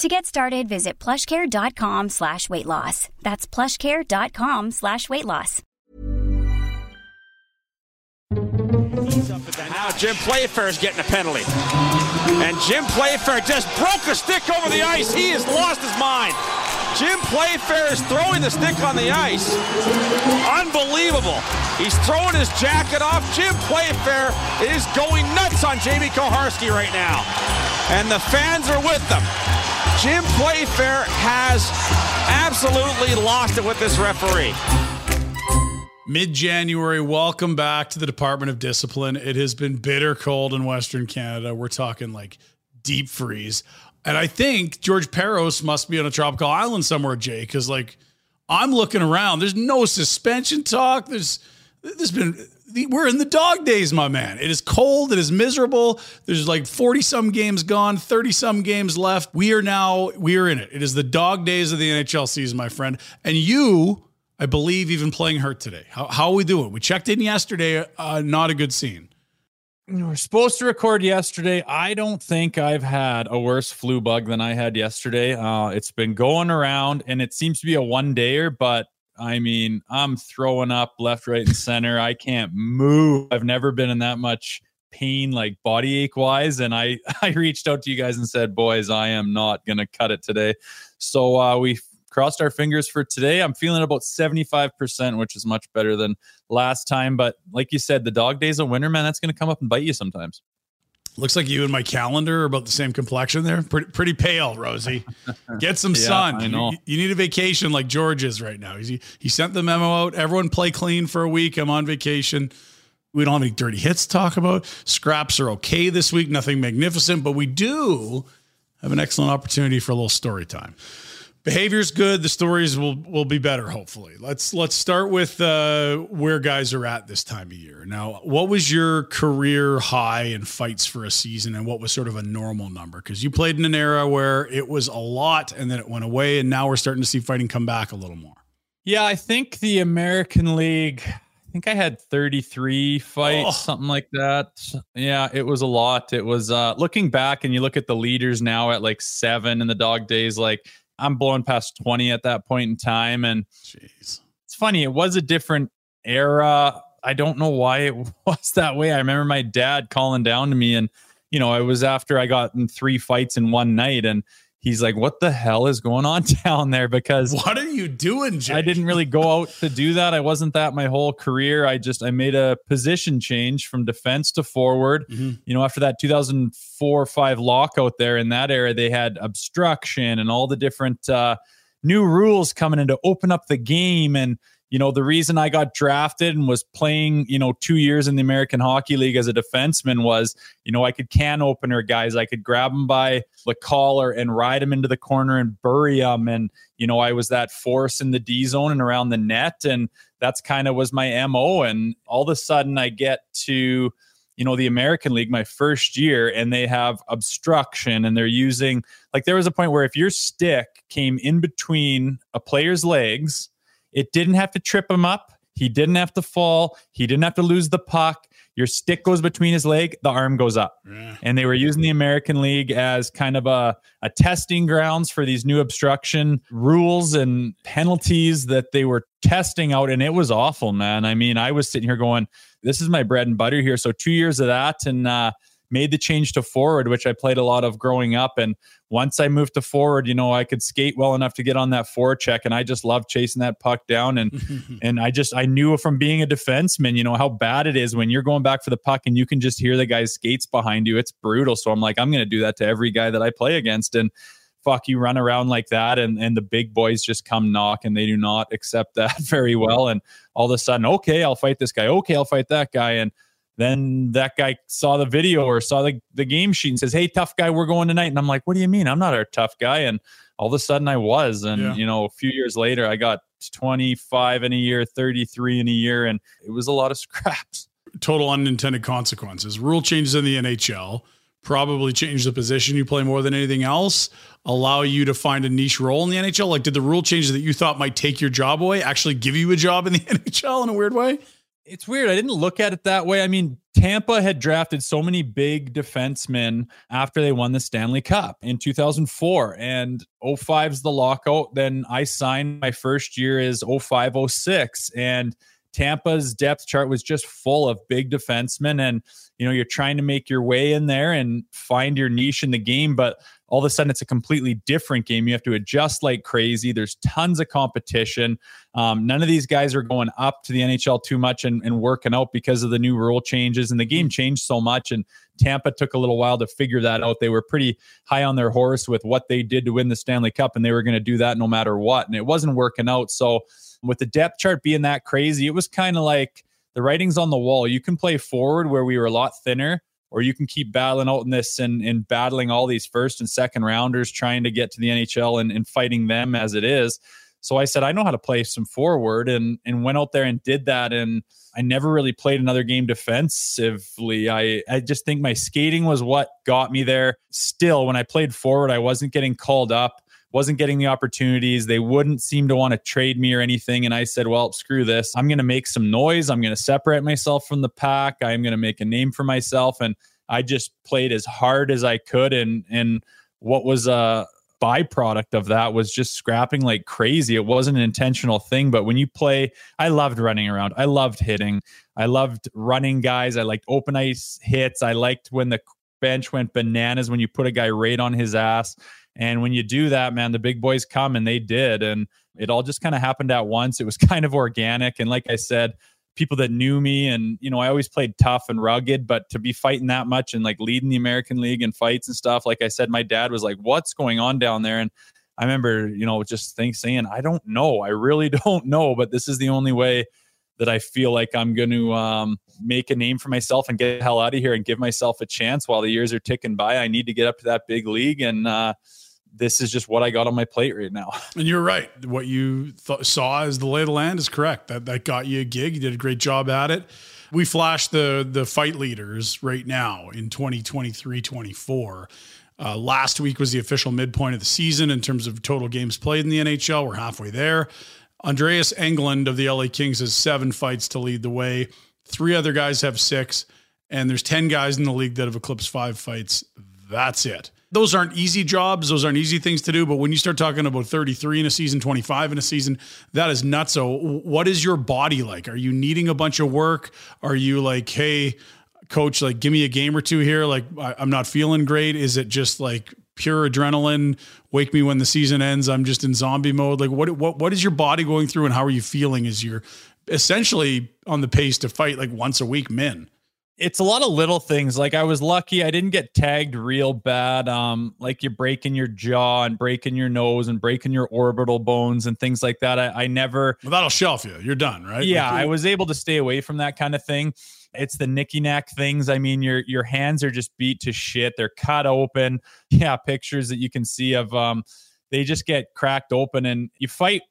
To get started, visit plushcare.com slash weight loss. That's plushcare.com slash weight loss. Now Jim Playfair is getting a penalty. And Jim Playfair just broke a stick over the ice. He has lost his mind. Jim Playfair is throwing the stick on the ice. Unbelievable. He's throwing his jacket off. Jim Playfair is going nuts on Jamie Koharski right now. And the fans are with them. Jim Playfair has absolutely lost it with this referee. Mid January, welcome back to the Department of Discipline. It has been bitter cold in Western Canada. We're talking like deep freeze. And I think George Parros must be on a tropical island somewhere, Jay, because like I'm looking around. There's no suspension talk. There's there's been we're in the dog days, my man. It is cold. It is miserable. There's like 40 some games gone, 30 some games left. We are now, we are in it. It is the dog days of the NHL season, my friend. And you, I believe, even playing hurt today. How, how are we doing? We checked in yesterday. Uh, not a good scene. We are supposed to record yesterday. I don't think I've had a worse flu bug than I had yesterday. Uh, it's been going around and it seems to be a one dayer, but I mean, I'm throwing up left, right, and center. I can't move. I've never been in that much pain, like body ache wise. And I, I reached out to you guys and said, boys, I am not going to cut it today. So uh, we crossed our fingers for today. I'm feeling about 75%, which is much better than last time. But like you said, the dog days of winter, man, that's going to come up and bite you sometimes. Looks like you and my calendar are about the same complexion there. Pretty, pretty pale, Rosie. Get some yeah, sun. I know. You, you, need a vacation like George is right now. He, he sent the memo out. Everyone play clean for a week. I'm on vacation. We don't have any dirty hits to talk about. Scraps are okay this week. Nothing magnificent, but we do have an excellent opportunity for a little story time behavior's good the stories will will be better hopefully let's let's start with uh, where guys are at this time of year now what was your career high in fights for a season and what was sort of a normal number because you played in an era where it was a lot and then it went away and now we're starting to see fighting come back a little more yeah i think the american league I think I had 33 fights, oh. something like that. Yeah, it was a lot. It was uh looking back and you look at the leaders now at like seven in the dog days, like I'm blowing past 20 at that point in time. And Jeez. it's funny, it was a different era. I don't know why it was that way. I remember my dad calling down to me, and you know, it was after I got in three fights in one night, and he's like, "What the hell is going on down there?" Because what are you doing, Jake? I didn't really go out to do that. I wasn't that my whole career. I just I made a position change from defense to forward. Mm-hmm. You know, after that 2004 five lockout there in that era, they had obstruction and all the different uh, new rules coming in to open up the game and you know, the reason I got drafted and was playing, you know, two years in the American Hockey League as a defenseman was, you know, I could can opener guys. I could grab them by the collar and ride them into the corner and bury them. And, you know, I was that force in the D zone and around the net. And that's kind of was my MO. And all of a sudden I get to, you know, the American League my first year and they have obstruction and they're using, like, there was a point where if your stick came in between a player's legs, it didn't have to trip him up. He didn't have to fall. He didn't have to lose the puck. Your stick goes between his leg, the arm goes up. Yeah. And they were using the American League as kind of a, a testing grounds for these new obstruction rules and penalties that they were testing out. And it was awful, man. I mean, I was sitting here going, this is my bread and butter here. So two years of that. And, uh, made the change to forward, which I played a lot of growing up. And once I moved to forward, you know, I could skate well enough to get on that forecheck, and I just loved chasing that puck down. And and I just I knew from being a defenseman, you know, how bad it is when you're going back for the puck and you can just hear the guy's skates behind you. It's brutal. So I'm like, I'm going to do that to every guy that I play against, and fuck you run around like that and and the big boys just come knock and they do not accept that very well and all of a sudden okay i'll fight this guy okay i'll fight that guy and then that guy saw the video or saw the, the game sheet and says, Hey, tough guy, we're going tonight. And I'm like, What do you mean? I'm not a tough guy. And all of a sudden I was. And, yeah. you know, a few years later, I got 25 in a year, 33 in a year, and it was a lot of scraps. Total unintended consequences. Rule changes in the NHL probably change the position you play more than anything else, allow you to find a niche role in the NHL? Like, did the rule changes that you thought might take your job away actually give you a job in the NHL in a weird way? It's weird. I didn't look at it that way. I mean, Tampa had drafted so many big defensemen after they won the Stanley Cup in 2004 and 05's the lockout. Then I signed my first year is 05 06 and Tampa's depth chart was just full of big defensemen and you know you're trying to make your way in there and find your niche in the game but all of a sudden it's a completely different game. You have to adjust like crazy. There's tons of competition. Um, none of these guys are going up to the NHL too much and, and working out because of the new rule changes. And the game changed so much. And Tampa took a little while to figure that out. They were pretty high on their horse with what they did to win the Stanley Cup, and they were going to do that no matter what. And it wasn't working out. So, with the depth chart being that crazy, it was kind of like the writing's on the wall. You can play forward where we were a lot thinner or you can keep battling out in this and, and battling all these first and second rounders trying to get to the NHL and, and fighting them as it is. So I said, I know how to play some forward and and went out there and did that. And I never really played another game defensively. I, I just think my skating was what got me there. Still, when I played forward, I wasn't getting called up wasn't getting the opportunities. They wouldn't seem to want to trade me or anything. And I said, well, screw this. I'm going to make some noise. I'm going to separate myself from the pack. I'm going to make a name for myself. And I just played as hard as I could. And, and what was a byproduct of that was just scrapping like crazy. It wasn't an intentional thing. But when you play, I loved running around. I loved hitting. I loved running guys. I liked open ice hits. I liked when the bench went bananas when you put a guy right on his ass. And when you do that, man, the big boys come and they did. And it all just kind of happened at once. It was kind of organic. And like I said, people that knew me and, you know, I always played tough and rugged, but to be fighting that much and like leading the American League and fights and stuff, like I said, my dad was like, what's going on down there? And I remember, you know, just think saying, I don't know. I really don't know, but this is the only way that I feel like I'm going to um, make a name for myself and get the hell out of here and give myself a chance while the years are ticking by. I need to get up to that big league and, uh, this is just what I got on my plate right now. And you're right. What you th- saw as the lay of the land is correct. That that got you a gig. You did a great job at it. We flashed the the fight leaders right now in 2023 24. Uh, last week was the official midpoint of the season in terms of total games played in the NHL. We're halfway there. Andreas Englund of the LA Kings has seven fights to lead the way. Three other guys have six, and there's 10 guys in the league that have eclipsed five fights. That's it those aren't easy jobs. Those aren't easy things to do. But when you start talking about 33 in a season, 25 in a season, that is nuts. So, what is your body like? Are you needing a bunch of work? Are you like, hey, coach, like, give me a game or two here? Like, I, I'm not feeling great. Is it just like pure adrenaline? Wake me when the season ends. I'm just in zombie mode. Like, what what what is your body going through, and how are you feeling as you're essentially on the pace to fight like once a week, men? It's a lot of little things. Like I was lucky I didn't get tagged real bad. Um, like you're breaking your jaw and breaking your nose and breaking your orbital bones and things like that. I, I never Well, that'll shelf you. You're done, right? Yeah, I was able to stay away from that kind of thing. It's the nicky knack things. I mean, your your hands are just beat to shit. They're cut open. Yeah, pictures that you can see of um they just get cracked open and you fight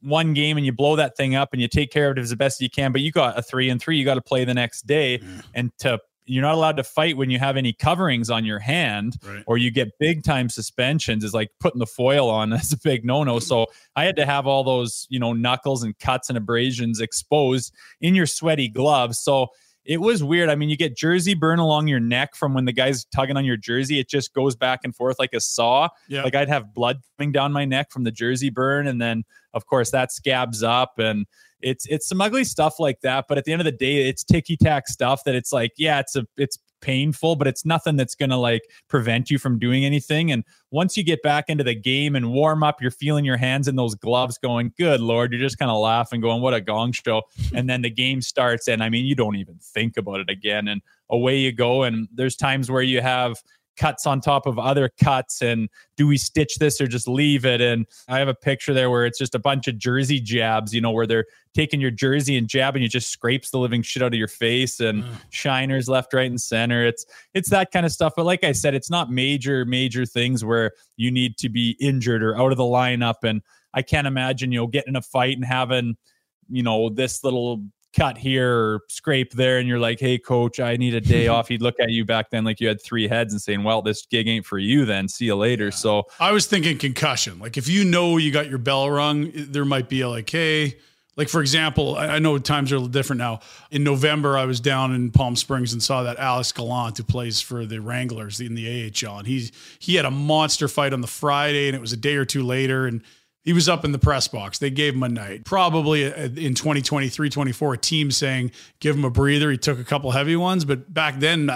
one game and you blow that thing up and you take care of it as best you can, but you got a three and three, you got to play the next day. And to you're not allowed to fight when you have any coverings on your hand Right. or you get big time suspensions is like putting the foil on that's a big no-no so i had to have all those you know knuckles and cuts and abrasions exposed in your sweaty gloves so it was weird. I mean you get jersey burn along your neck from when the guy's tugging on your jersey. It just goes back and forth like a saw. Yeah. like i'd have blood coming down my neck from the jersey burn and then of course that scabs up and it's it's some ugly stuff like that but at the end of the day it's ticky tack stuff that it's like yeah it's a it's painful but it's nothing that's going to like prevent you from doing anything. And once you get back into the game and warm up you're feeling your hands in those gloves going good lord you're just kind of laughing going what a gong show. And then the game starts and i mean you don't even think about it again and away you go. And there's times where you have cuts on top of other cuts and do we stitch this or just leave it? And i have a picture there where it's just a bunch of jersey jabs you know where they're taking your jersey and jabbing you just scrapes the living shit out of your face and mm. shiners left right and center. It's it's that kind of stuff. But like i said it's not major major things where you need to be injured or out of the lineup. And i can't imagine you know getting in a fight and having you know this little cut here or scrape there and you're like hey coach i need a day off he'd look at you back then like you had three heads and saying well this gig ain't for you then see you later so I was thinking concussion. Like if you know you got your bell rung, there might be a like, hey, like for example, I, know times are a little different now. In November, I was down in Palm Springs and saw that Alex Gallant, who plays for the Wranglers in the AHL, and he's he had a monster fight on the Friday, and it was a day or two later, and he was up in the press box. They gave him a night. Probably uh, in 2023, 24, a team saying give him a breather. He took a couple heavy ones, but back then,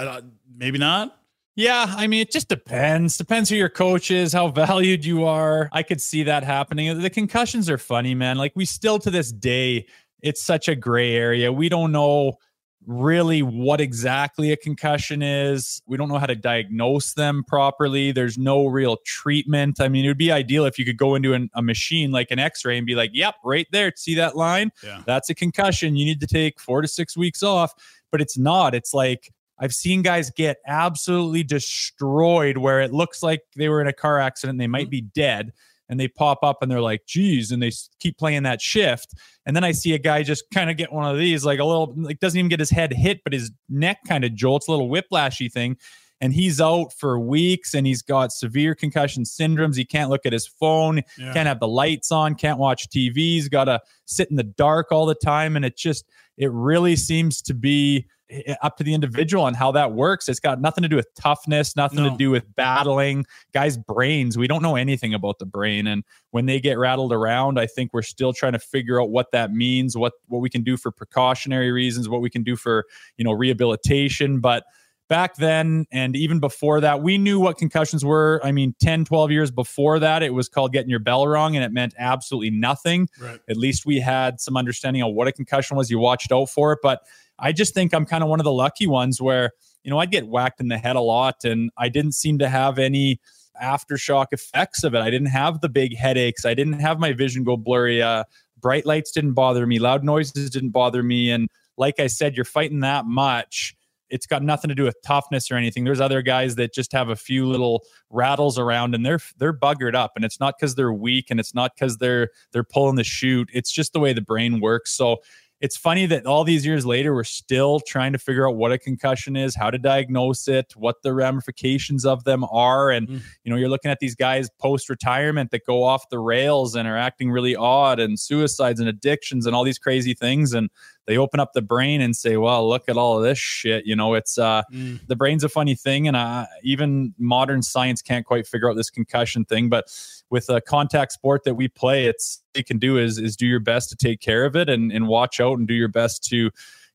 maybe not. Yeah, I mean, it just depends. Depends who your coach is, how valued you are. I could see that happening. The concussions are funny, man. Like, we still to this day, it's such a gray area. We don't know really what exactly a concussion is. We don't know how to diagnose them properly. There's no real treatment. I mean, it would be ideal if you could go into an, a machine like an x ray and be like, yep, right there. See that line? Yeah. That's a concussion. You need to take four to six weeks off. But it's not. It's like, I've seen guys get absolutely destroyed where it looks like they were in a car accident. They might mm-hmm. be dead and they pop up and they're like, geez, and they keep playing that shift. And then I see a guy just kind of get one of these, like a little, like doesn't even get his head hit, but his neck kind of jolts, a little whiplashy thing. And he's out for weeks and he's got severe concussion syndromes. He can't look at his phone, Yeah. can't have the lights on, can't watch TV. He's got to sit in the dark all the time. And it just, it really seems to be eh, up to the individual and how that works. It's got nothing to do with toughness, nothing No. to do with battling. Guys' brains, we don't know anything about the brain. And when they get rattled around, I think we're still trying to figure out what that means, what what we can do for precautionary reasons, what we can do for, you know, rehabilitation. But back then and even before that, we knew what concussions were. I mean, 10, 12 years before that, it was called getting your bell wrong and it meant absolutely nothing Right. at least we had some understanding of what a concussion was. You watched out for it. But I just think I'm kind of one of the lucky ones where, you know, I'd get whacked in the head a lot and I didn't seem to have any aftershock effects of it. I didn't have the big headaches. I didn't have my vision go blurry. Uh, bright lights didn't bother me. Loud noises didn't bother me. And like I said, you're fighting that much. It's got nothing to do with toughness or anything. There's other guys that just have a few little rattles around and they're they're buggered up. And it's not because they're weak and it's not because they're they're pulling the chute. It's just the way the brain works. So it's funny that all these years later we're still trying to figure out what a concussion is how to diagnose it what the ramifications of them are and Mm. you know you're looking at these guys post retirement that go off the rails and are acting really odd and suicides and addictions and all these crazy things and they open up the brain and say well look at all of this shit you know it's uh Mm. the brain's a funny thing and uh, even modern science can't quite figure out this concussion thing but with a contact sport that we play it's you can do is is do your best to take care of it and and watch out and do your best to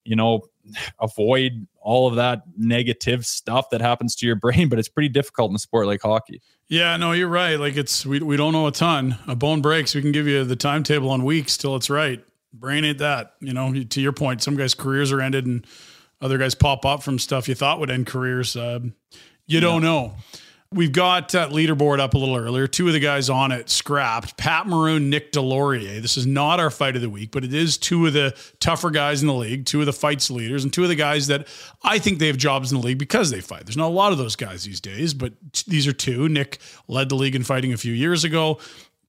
you know avoid all of that negative stuff that happens to your brain but it's pretty difficult in a sport like hockey Yeah, no, you're right. Like it's we we don't know a ton. A bone breaks. We can give you the timetable on weeks till it's right. Brain ain't that. You know, to your point, some guys' careers are ended, and other guys pop up from stuff you thought would end careers. Uh, you don't know. We've got uh, leaderboard up a little earlier. Two of the guys on it scrapped. Pat Maroon, Nick Deslauriers. This is not our fight of the week, but it is two of the tougher guys in the league, two of the fights leaders, and two of the guys that I think they have jobs in the league because they fight. There's not a lot of those guys these days, but these are two. Nick led the league in fighting a few years ago.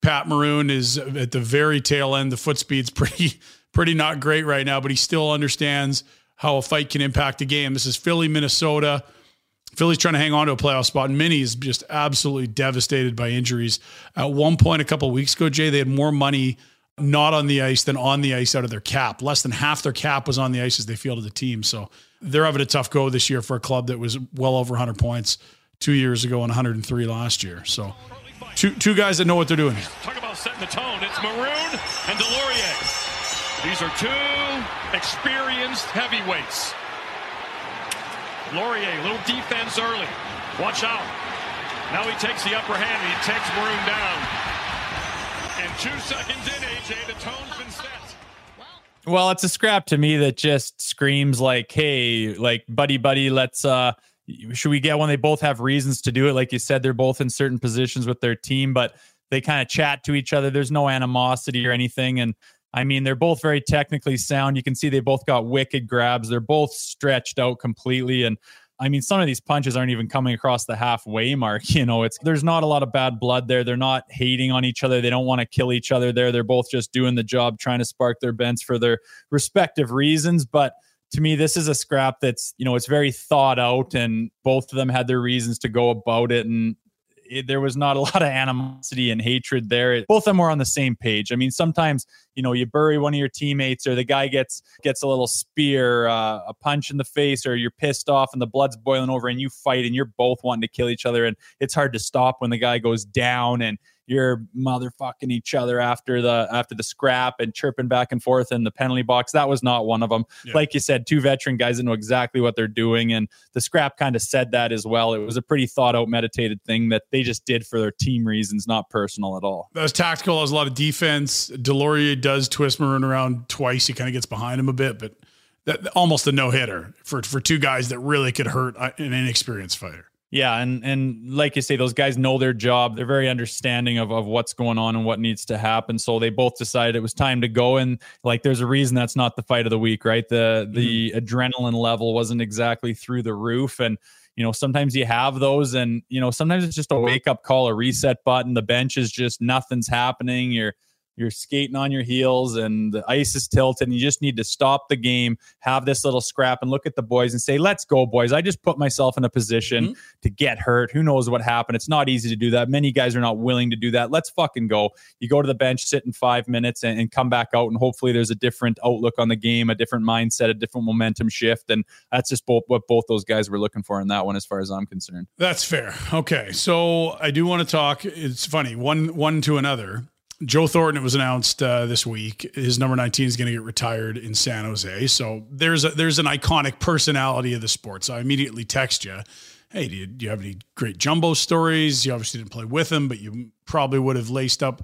Pat Maroon is at the very tail end. The foot speed's pretty, pretty not great right now, but he still understands how a fight can impact a game. This is Philly, Minnesota. Philly's trying to hang on to a playoff spot, and Minnie is just absolutely devastated by injuries. At one point, a couple weeks ago, Jay, they had more money not on the ice than on the ice out of their cap. Less than half their cap was on the ice as they fielded the team. So they're having a tough go this year for a club that was well over 100 points two years ago and 103 last year. So two two guys that know what they're doing. Talk about setting the tone. It's Maroon and Deslauriers. These are two experienced heavyweights. Laurier, little defense early. Watch out. Now he takes the upper hand and he takes Maroon down. And two seconds in, AJ, the tone's been set. Well, it's a scrap to me that just screams like, "Hey, like buddy, buddy, let's uh should we get one? They both have reasons to do it. Like you said, they're both in certain positions with their team, but they kind of chat to each other. There's no animosity or anything. And I mean, they're both very technically sound. You can see they both got wicked grabs. They're both stretched out completely. And I mean, some of these punches aren't even coming across the halfway mark. You know, it's there's not a lot of bad blood there. They're not hating on each other. They don't want to kill each other there. They're both just doing the job, trying to spark their bents for their respective reasons. But to me, this is a scrap that's, you know, it's very thought out and both of them had their reasons to go about it. And it, there was not a lot of animosity and hatred there. It, both of them were on the same page. I mean, sometimes you know you bury one of your teammates, or the guy gets gets a little spear, uh, a punch in the face, or you're pissed off and the blood's boiling over, and you fight, and you're both wanting to kill each other, and it's hard to stop when the guy goes down and you're motherfucking each other after the after the scrap and chirping back and forth in the penalty box. That was not one of them. Yeah. Like you said, two veteran guys that know exactly what they're doing, and the scrap kind of said that as well. It was a pretty thought out, meditated thing that they just did for their team reasons, not personal at all. That was tactical. That was a lot of defense. Deslauriers does twist Maroon around twice. He kind of gets behind him a bit, but that almost a no hitter for for two guys that really could hurt an inexperienced fighter. Yeah, and and like you say, those guys know their job. They're very understanding of, of what's going on and what needs to happen. So they both decided it was time to go. And like, there's a reason that's not the fight of the week, right? The the mm-hmm. adrenaline level wasn't exactly through the roof, and you know sometimes you have those, and you know sometimes it's just a wake up call, a reset button. The bench is just nothing's happening. You're you're skating on your heels and the ice is tilted and you just need to stop the game have this little scrap and look at the boys and say let's go boys. I just put myself in a position mm-hmm. to get hurt. Who knows what happened? It's not easy to do that. Many guys are not willing to do that. Let's fucking go. You go to the bench sit in five minutes and, and come back out and hopefully there's a different outlook on the game a different mindset a different momentum shift and that's just both, what both those guys were looking for in that one as far as i'm concerned. That's fair. Okay so i do want to talk it's funny one one to another Joe Thornton, it was announced uh, this week, his number 19 is going to get retired in San Jose. So there's a, there's an iconic personality of the sport. So I immediately text you, hey, do you, do you have any great jumbo stories? You obviously didn't play with him, but you probably would have laced up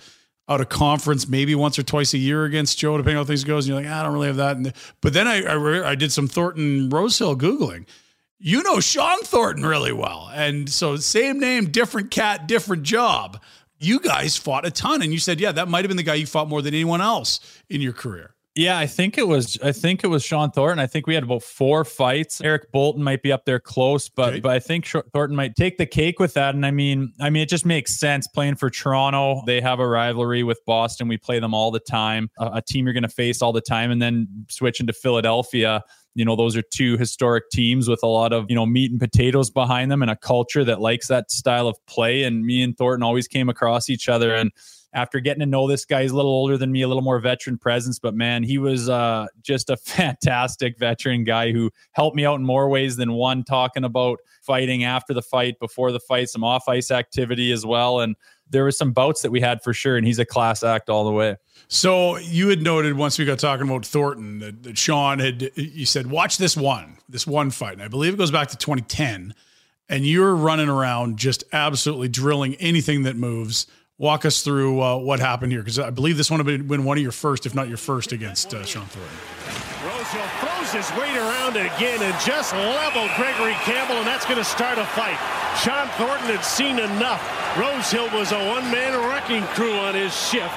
out of conference maybe once or twice a year against Joe, depending on how things goes. And you're like, I don't really have that. And but then I, I, I did some Thornton Rosehill Googling. You know Shawn Thornton really well. And so same name, different cat, different job you guys fought a ton and you said yeah that might have been the guy you fought more than anyone else in your career yeah, I think it was. I think it was Shawn Thornton. I think we had about four fights. Eric Boulton might be up there close, but okay. but I think Thornton might take the cake with that. And I mean, I mean, it just makes sense playing for Toronto. They have a rivalry with Boston. We play them all the time. A, a team you're going to face all the time, and then switching to Philadelphia you know those are two historic teams with a lot of you know meat and potatoes behind them and a culture that likes that style of play. And me and thornton always came across each other. And after getting to know this guy he's a little older than me a little more veteran presence but man he was uh, just a fantastic veteran guy who helped me out in more ways than one talking about fighting after the fight before the fight some off ice activity as well. And there was some bouts that we had for sure and he's a class act all the way so you had noted once we got talking about Thornton that, that Shawn had you said watch this one this one fight and I believe it goes back to 2010 and you're running around just absolutely drilling anything that moves. Walk us through uh, what happened here because I believe this one would have been one of your first, if not your first, against uh, Shawn Thornton. Rosehill throws throws his weight around again and just leveled Gregory Campbell, and that's going to start a fight. Shawn Thornton had seen enough. Rosehill was a one-man wrecking crew on his shift.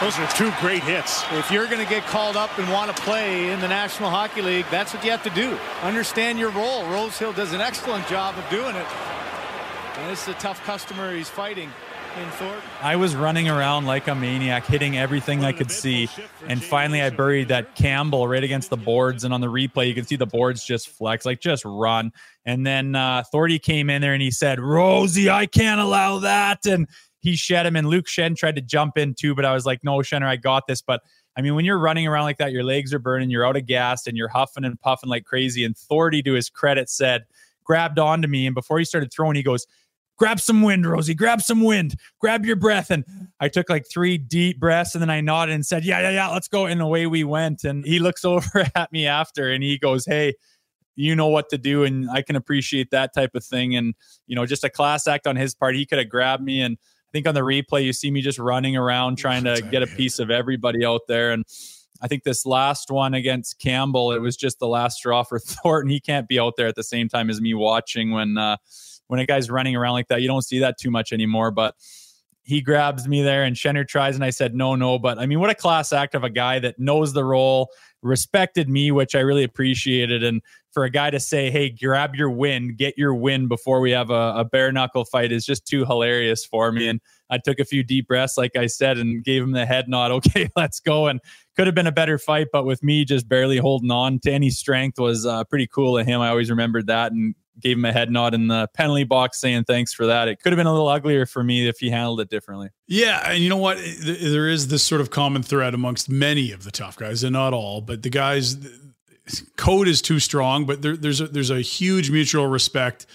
Those are two great hits. If you're going to get called up and want to play in the National Hockey League, that's what you have to do. Understand your role. Rosehill does an excellent job of doing it. And this is a tough customer he's fighting. I was running around like a maniac, hitting everything I could see. And finally, I buried that Campbell right against the boards. And on the replay, you can see the boards just flex, like just run. And then uh, Thordy came in there and he said, Rosie, I can't allow that. And he shed him. And Luke Schenn tried to jump in too, but I was like, no, Schenner, I got this. But I mean, when you're running around like that, your legs are burning, you're out of gas, and you're huffing and puffing like crazy. And Thordy, to his credit, said, grabbed onto me. And before he started throwing, he goes, grab some wind, Rosie, grab some wind, grab your breath. And I took like three deep breaths and then I nodded and said, yeah, yeah, yeah, let's go. And away we went. And he looks over at me after and he goes, hey, you know what to do. And I can appreciate that type of thing. And, you know, just a class act on his part. He could have grabbed me. And I think on the replay, you see me just running around trying to get a piece of everybody out there. And, I think this last one against Campbell, it was just the last straw for Thornton. He can't be out there at the same time as me watching when uh, when a guy's running around like that. You don't see that too much anymore, but he grabs me there and Schenner tries and I said no no but I mean what a class act of a guy that knows the role respected me which I really appreciated and for a guy to say hey grab your win get your win before we have a, a bare knuckle fight is just too hilarious for me and I took a few deep breaths like I said and gave him the head nod okay let's go and could have been a better fight but with me just barely holding on to any strength was uh, pretty cool of him I always remembered that and gave him a head nod in the penalty box saying thanks for that. It could have been a little uglier for me if he handled it differently. Yeah. And you know what? There is this sort of common thread amongst many of the tough guys, and not all, but the guys, code is too strong, but there, there's, a, there's a huge mutual respect.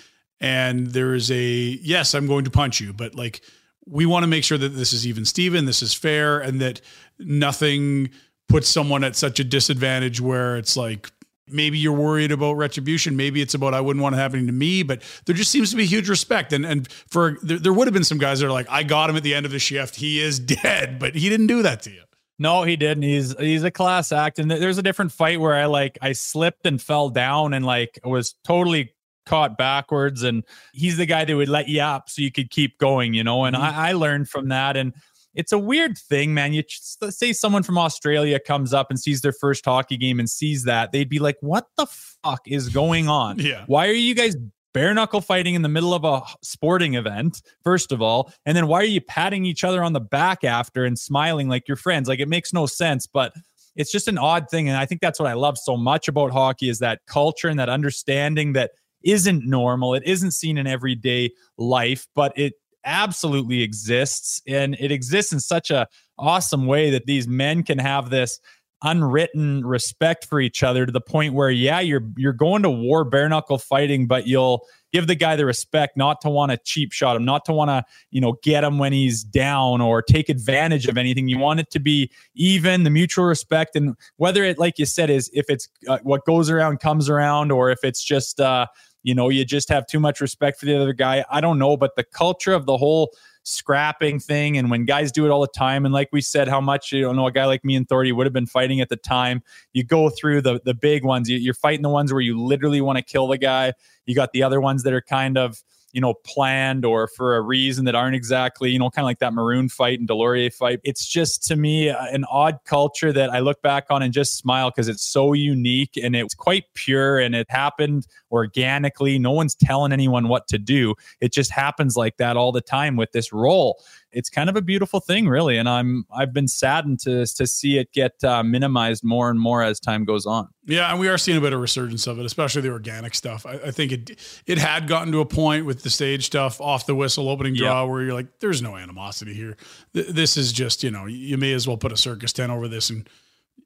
And there is a, yes, I'm going to punch you, but like, we want to make sure that this is even Steven, this is fair, and that nothing puts someone at such a disadvantage where it's like maybe you're worried about retribution. Maybe it's about i wouldn't want it happening to me but there just seems to be huge respect. And and for there, there would have been some guys that are like i got him at the end of the shift. He is dead but he didn't do that to you. No, he didn't. He's he's a class act, and there's a different fight where I like I slipped and fell down and like was totally caught backwards, and he's the guy that would let you up so you could keep going, you know. And mm-hmm. I, I learned from that, and it's a weird thing, man. You say someone from Australia comes up and sees their first hockey game and sees that, they'd be like, "What the fuck is going on? Yeah. Why are you guys bare knuckle fighting in the middle of a sporting event, first of all. And then why are you patting each other on the back after and smiling like your friends? Like it makes no sense, but it's just an odd thing. And I think that's what I love so much about hockey is that culture and that understanding that isn't normal. It isn't seen in everyday life, but it absolutely exists. And it exists in such a awesome way that these men can have this unwritten respect for each other to the point where yeah you're you're going to war bare knuckle fighting but you'll give the guy the respect not to want to cheap shot him not to want to you know get him when he's down or take advantage of anything. You want it to be even the mutual respect. And whether it like you said is if it's uh, what goes around comes around or if it's just uh you know, you just have too much respect for the other guy. I don't know, but the culture of the whole scrapping thing and when guys do it all the time and like we said how much you don't know a guy like me and Thordy would have been fighting at the time. You go through the the big ones. You, you're fighting the ones where you literally want to kill the guy. You got the other ones that are kind of you know, planned or for a reason that aren't exactly, you know, kind of like that Maroon fight and Deslauriers fight. It's just to me an odd culture that I look back on and just smile because it's so unique and it's quite pure and it happened organically. No one's telling anyone what to do. It just happens like that all the time with this role it's kind of a beautiful thing, really. And I'm I've been saddened to to see it get uh, minimized more and more as time goes on. Yeah, and we are seeing a bit of resurgence of it, especially the organic stuff. I, I think it it had gotten to a point with the stage stuff off the whistle opening draw yep. where you're like, there's no animosity here. Th- this is just you know you may as well put a circus tent over this and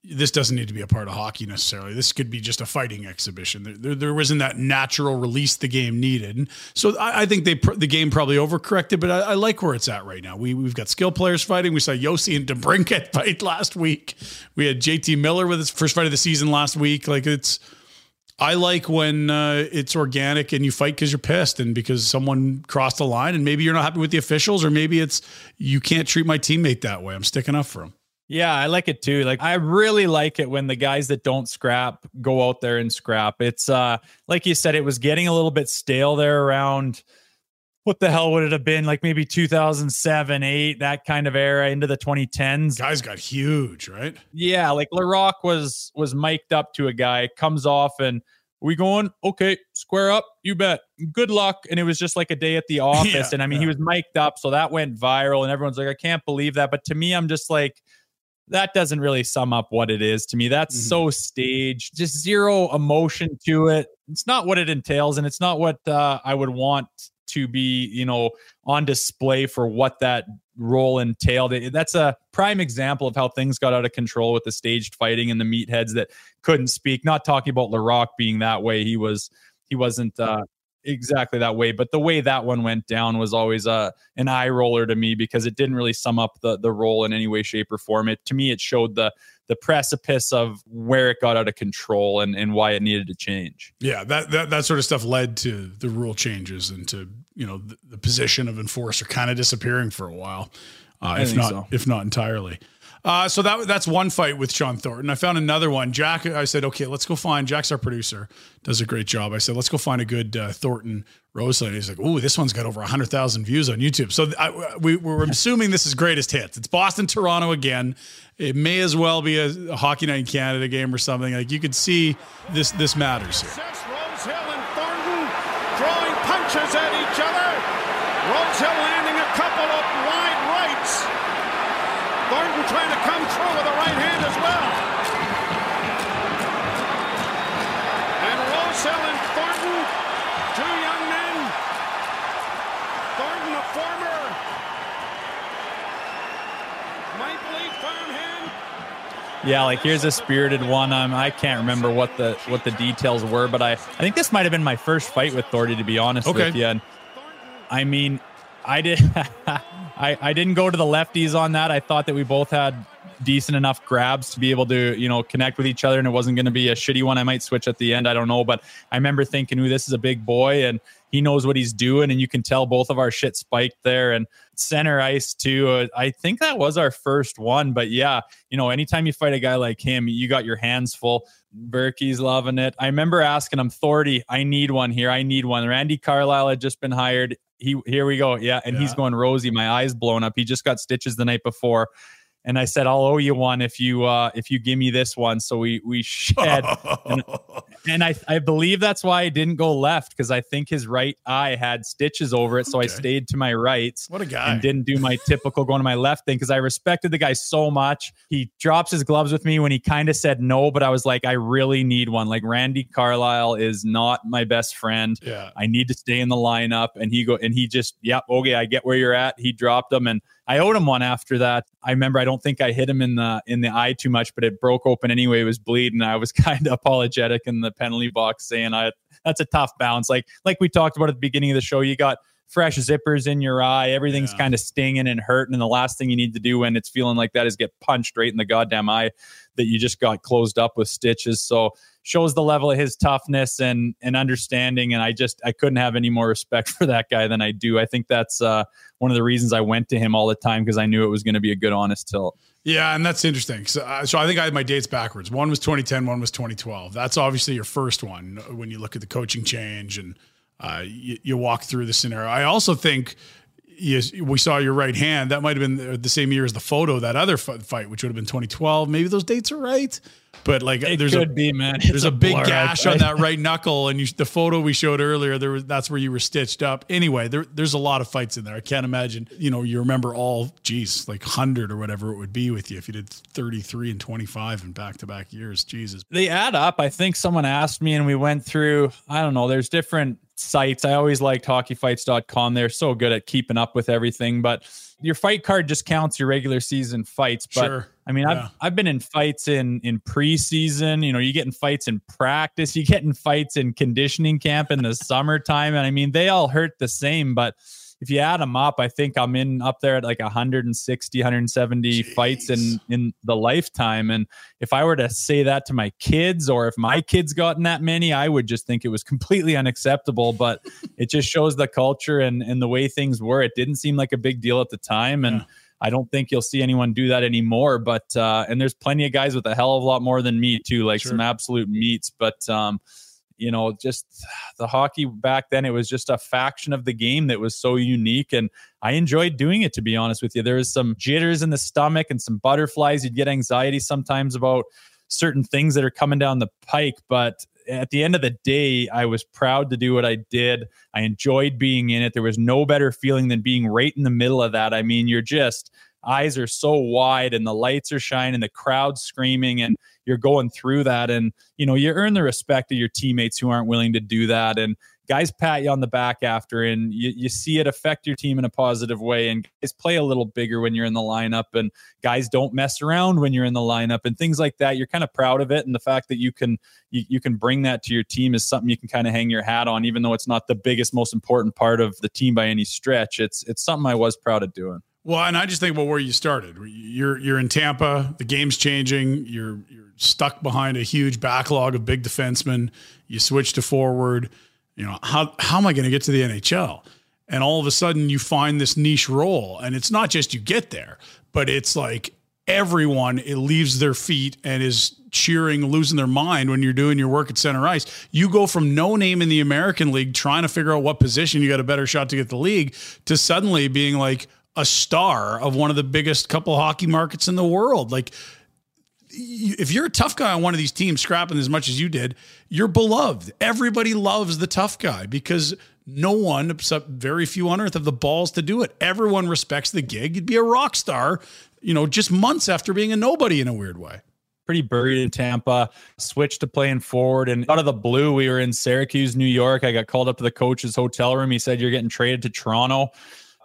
this doesn't need to be a part of hockey necessarily. This could be just a fighting exhibition. There, there, there wasn't that natural release the game needed. So I, I think they the game probably overcorrected, but I, I, like where it's at right now. We we've got skill players fighting. We saw Josi and DeBrincat fight last week. We had JT Miller with his first fight of the season last week. Like it's. I like when uh, it's organic and you fight because you're pissed and because someone crossed the line and maybe you're not happy with the officials or maybe it's you can't treat my teammate that way. I'm sticking up for him. Yeah, I like it too. Like I really like it when the guys that don't scrap go out there and scrap. It's uh like you said, it was getting a little bit stale there around what the hell would it have been? Like maybe 2007, 8, that kind of era into the 2010s. Guys got huge, right? Yeah, like Larocque was was mic'd up to a guy, comes off and we going, okay, square up, you bet. Good luck. And it was just like a day at the office. Yeah, and I mean, he was mic'd up, so that went viral, and everyone's like, I can't believe that. But to me, I'm just like, that doesn't really sum up what it is to me. That's Mm-hmm. so staged, just zero emotion to it. It's not what it entails, and it's not what uh, I would want to be, you know, on display for what that role entailed. That's a prime example of how things got out of control with the staged fighting and the meatheads that couldn't speak. Not talking about Larocque being that way. He was he wasn't uh, exactly that way, but the way that one went down was always a an eye roller to me because it didn't really sum up the the role in any way, shape, or form. It to me, it showed the the precipice of where it got out of control and and why it needed to change. Yeah, that, that that sort of stuff led to the rule changes and to you know the, the position of enforcer kind of disappearing for a while, uh, if not so. if not entirely. Uh, so that that's one fight with Shawn Thornton. I found another one. Jack, I said, okay, let's go find. Jack's our producer, does a great job. I said, let's go find a good uh, Thornton Rose fight. He's like, oh, this one's got over hundred thousand views on YouTube. So I, we, we're assuming this is greatest hits. It's Boston Toronto again. It may as well be a, a hockey night in Canada game or something. Like you could see this this matters here. Rosehill and Thornton punches at each other. Rosehill landing a couple of wide rights. Thornton trying to come through with a right hand as well. And Rosehill and Thornton, two young men. Thornton, a former Maple Leaf farmhand. Yeah, like here's a spirited one. Um, I can't remember what the what the details were, but I I think this might have been my first fight with Thordy, to be honest Okay. with you. And I mean, I did I I didn't go to the lefties on that. I thought that we both had decent enough grabs to be able to you know connect with each other, and it wasn't going to be a shitty one. I might switch at the end. I don't know, but I remember thinking, "Ooh, this is a big boy," and he knows what he's doing, and you can tell both of our shit spiked there and center ice too. Uh, I think that was our first one, but yeah, you know, anytime you fight a guy like him, you got your hands full. Burkie's loving it. I remember asking him, Thordy, I need one here. I need one. Randy Carlyle had just been hired. He here we go. Yeah. And he's going rosy. My eyes blown up. He just got stitches the night before. And I said, I'll owe you one if you uh if you give me this one. So we we shed and, and I I believe that's why I didn't go left because I think his right eye had stitches over it. So I stayed to my right What a guy. and didn't do my typical going to my left thing because I respected the guy so much. He drops his gloves with me when he kind of said no, but I was like, I really need one. Like Randy Carlyle is not my best friend. Yeah. I need to stay in the lineup. And he go and he just, yep, okay, I get where you're at. He dropped them and I owed him one after that. I remember I don't think I hit him in the in the eye too much, but it broke open anyway. It was bleeding. I was kind of apologetic in the penalty box saying I that's a tough bounce. Like like we talked about at the beginning of the show, you got fresh zippers in your eye, everything's Yeah. kind of stinging and hurting. And the last thing you need to do when it's feeling like that is get punched right in the goddamn eye that you just got closed up with stitches. So shows the level of his toughness and and understanding. And I just I couldn't have any more respect for that guy than I do. I think that's uh, one of the reasons I went to him all the time because I knew it was going to be a good honest tilt. Yeah, and that's interesting. So, uh, so I think I had my dates backwards. One was 2010, one was 2012. That's obviously your first one when you look at the coaching change and uh, you, you walk through the scenario. I also think we saw your right hand. That might have been the- same year as the photo, that other fi- fight, which would have been 2012. Maybe those dates are right. But like, It there's a be, man. there's a, a big gash on that right knuckle, and you, the photo we showed earlier, there was that's where you were stitched up. Anyway, there, there's a lot of fights in there. I can't imagine, you know, you remember all, geez, like hundred or whatever it would be with you if you did 33 and 25 in back to back years. Jesus, they add up. I think someone asked me and we went through, I don't know, there's different sites. I always liked hockeyfights.com. They're so good at keeping up with everything, but your fight card just counts your regular season fights. But Sure. I mean, Yeah. I've I've been in fights in in preseason. You know, you get in fights in practice, you get in fights in conditioning camp in the summertime. And I mean, they all hurt the same, but if you add them up, I think I'm in up there at like 160, 170 fights in in the lifetime. And if I were to say that to my kids, or if my kids gotten that many, I would just think it was completely unacceptable. But it just shows the culture and and the way things were. It didn't seem like a big deal at the time, and I don't think you'll see anyone do that anymore. But uh, and there's plenty of guys with a hell of a lot more than me too, like sure. some absolute meats. But um, you know, just the hockey back then, it was just a faction of the game that was so unique. And I enjoyed doing it, to be honest with you. There was some jitters in the stomach and some butterflies. You'd get anxiety sometimes about certain things that are coming down the pike. But at the end of the day, I was proud to do what I did. I enjoyed being in it. There was no better feeling than being right in the middle of that. I mean, you're just eyes are so wide and the lights are shining, the crowd screaming, and you're going through that. And, you know, you earn the respect of your teammates who aren't willing to do that. And guys pat you on the back after, and you, you see it affect your team in a positive way. And guys play a little bigger when you're in the lineup, and guys don't mess around when you're in the lineup, and things like that. You're kind of proud of it. And the fact that you can, you, you can bring that to your team is something you can kind of hang your hat on, even though it's not the biggest, most important part of the team by any stretch. It's, it's something I was proud of doing. Well, and I just think well, where you started. You're you're in Tampa. The game's changing. You're you're stuck behind a huge backlog of big defensemen. You switch to forward. You know how how am I going to get to the NHL? And all of a sudden, you find this niche role, and it's not just you get there, but it's like everyone it leaves their feet and is cheering, losing their mind when you're doing your work at center ice. You go from no name in the American League, trying to figure out what position you got a better shot to get the league, to suddenly being like a star of one of the biggest couple hockey markets in the world. Like, if you're a tough guy on one of these teams, scrapping as much as you did, you're beloved. Everybody loves the tough guy because no one, except very few on earth, have the balls to do it. Everyone respects the gig. You'd be a rock star, you know, just months after being a nobody in a weird way pretty buried in Tampa, switched to playing forward. And out of the blue, we were in Syracuse, New York. I got called up to the coach's hotel room. He said, You're getting traded to Toronto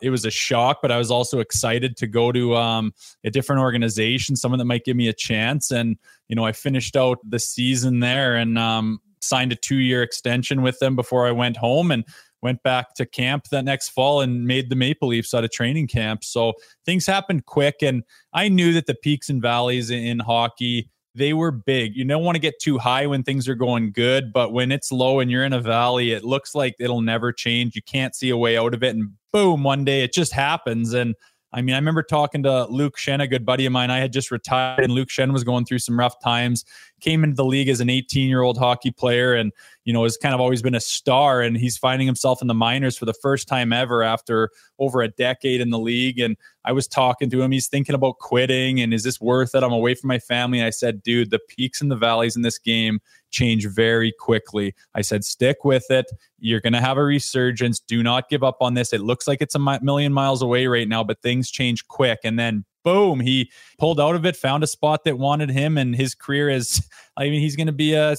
it was a shock, but I was also excited to go to um, a different organization, someone that might give me a chance. And you know, I finished out the season there and um, signed a two-year extension with them before I went home and went back to camp that next fall and made the Maple Leafs out of training camp. So things happened quick, and I knew that the peaks and valleys in hockey they were big. You don't want to get too high when things are going good, but when it's low and you're in a valley, it looks like it'll never change. You can't see a way out of it. And boom, one day it just happens. And I mean, I remember talking to Luke Schenn, a good buddy of mine. I had just retired, and Luke Schenn was going through some rough times. Came into the league as an 18 year old hockey player, and you know has kind of always been a star. And he's finding himself in the minors for the first time ever after over a decade in the league. And I was talking to him. He's thinking about quitting, and is this worth it? I'm away from my family. And I said, dude, the peaks and the valleys in this game change very quickly. I said, stick with it. You're going to have a resurgence. Do not give up on this. It looks like it's a million miles away right now, but things change quick. And then boom, he pulled out of it, found a spot that wanted him, and his career is, I mean, he's going to be a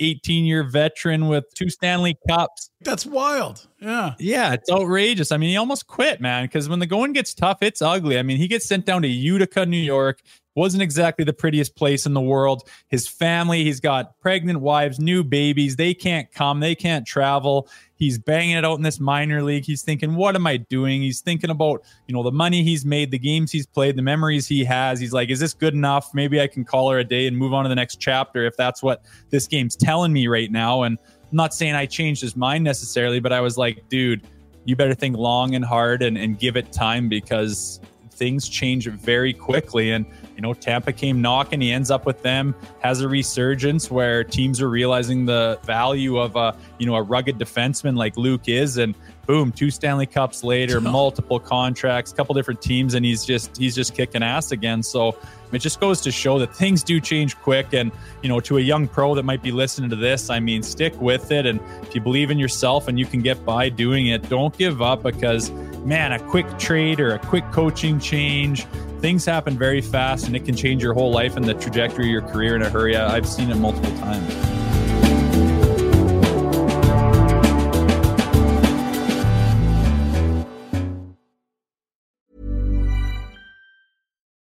18 year veteran with two Stanley Cups. That's wild. Yeah. Yeah. It's outrageous. I mean, he almost quit, man, because when the going gets tough, it's ugly. I mean, he gets sent down to Utica, New York wasn't exactly the prettiest place in the world. His family, he's got pregnant wives, new babies. They can't come, they can't travel. He's banging it out in this minor league. He's thinking, what am I doing? He's thinking about, you know, the money he's made, the games he's played, the memories he has. He's like, is this good enough? Maybe I can call her a day and move on to the next chapter if that's what this game's telling me right now. And I'm not saying I changed his mind necessarily, but I was like, dude, you better think long and hard and, and give it time because things change very quickly. And, you know, Tampa came knocking. He ends up with them, has a resurgence where teams are realizing the value of a, you know, a rugged defenseman like Luke is. And boom, two Stanley Cups later, multiple contracts, couple different teams, and he's just he's just kicking ass again. So it just goes to show that things do change quick. And, you know, to a young pro that might be listening to this, I mean, stick with it. And if you believe in yourself and you can get by doing it, don't give up because man, a quick trade or a quick coaching change, things happen very fast and it can change your whole life and the trajectory of your career in a hurry. I've seen it multiple times.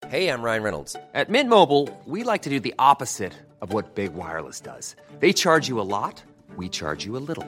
Hey, I'm Ryan Reynolds. At Mint Mobile, we like to do the opposite of what Big Wireless does. They charge you a lot we charge you a little.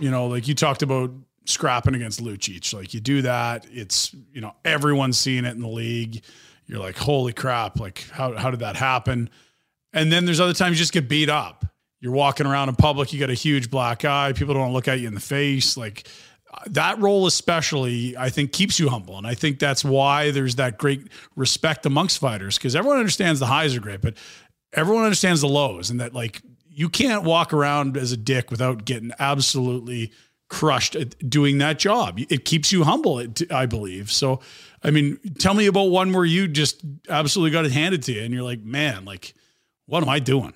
You know, like you talked about scrapping against Lucic. Like you do that, it's you know everyone's seeing it in the league. You're like, holy crap! Like how how did that happen? And then there's other times you just get beat up you're walking around in public, you got a huge black eye, people don't look at you in the face. Like that role, especially, I think keeps you humble. And I think that's why there's that great respect amongst fighters because everyone understands the highs are great, but everyone understands the lows and that like you can't walk around as a dick without getting absolutely crushed at doing that job. It keeps you humble, I believe. So, I mean, tell me about one where you just absolutely got it handed to you and you're like, man, like, what am I doing?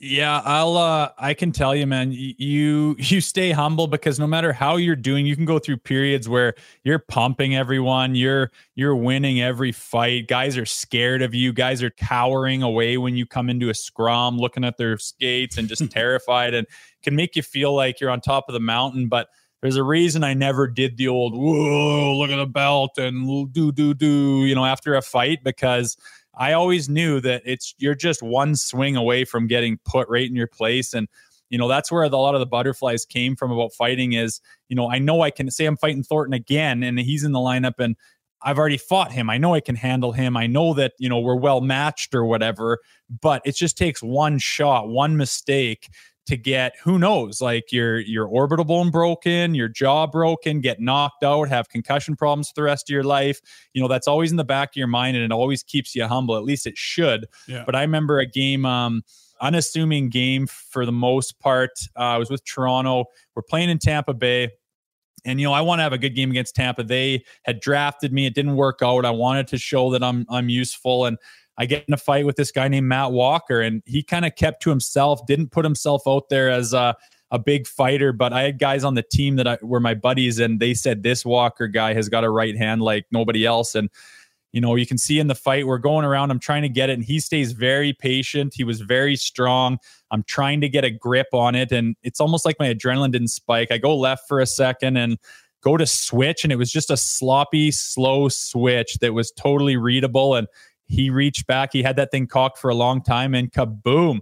Yeah, I'll uh I can tell you man, you you stay humble because no matter how you're doing, you can go through periods where you're pumping everyone, you're you're winning every fight. Guys are scared of you. Guys are cowering away when you come into a scrum, looking at their skates and just terrified and can make you feel like you're on top of the mountain, but there's a reason I never did the old whoa, look at the belt and do do do, you know, after a fight because I always knew that it's you're just one swing away from getting put right in your place and you know that's where the, a lot of the butterflies came from about fighting is you know I know I can say I'm fighting Thornton again and he's in the lineup and I've already fought him. I know I can handle him. I know that, you know, we're well matched or whatever, but it just takes one shot, one mistake to get who knows like your your orbital bone broken your jaw broken get knocked out have concussion problems for the rest of your life. You know that's always in the back of your mind and it always keeps you humble at least it should. Yeah. but i remember a game um unassuming game for the most part. Uh, i was with toronto. We're playing in tampa bay. And you know, I want to have a good game against Tampa. They had drafted me; it didn't work out. I wanted to show that I'm I'm useful, and I get in a fight with this guy named Matt Walker, and he kind of kept to himself, didn't put himself out there as a, a big fighter. But I had guys on the team that I, were my buddies, and they said this Walker guy has got a right hand like nobody else. And you know, you can see in the fight, we're going around. I'm trying to get it, and he stays very patient. He was very strong. I'm trying to get a grip on it, and it's almost like my adrenaline didn't spike. I go left for a second and go to switch, and it was just a sloppy, slow switch that was totally readable. And he reached back. He had that thing cocked for a long time, and kaboom,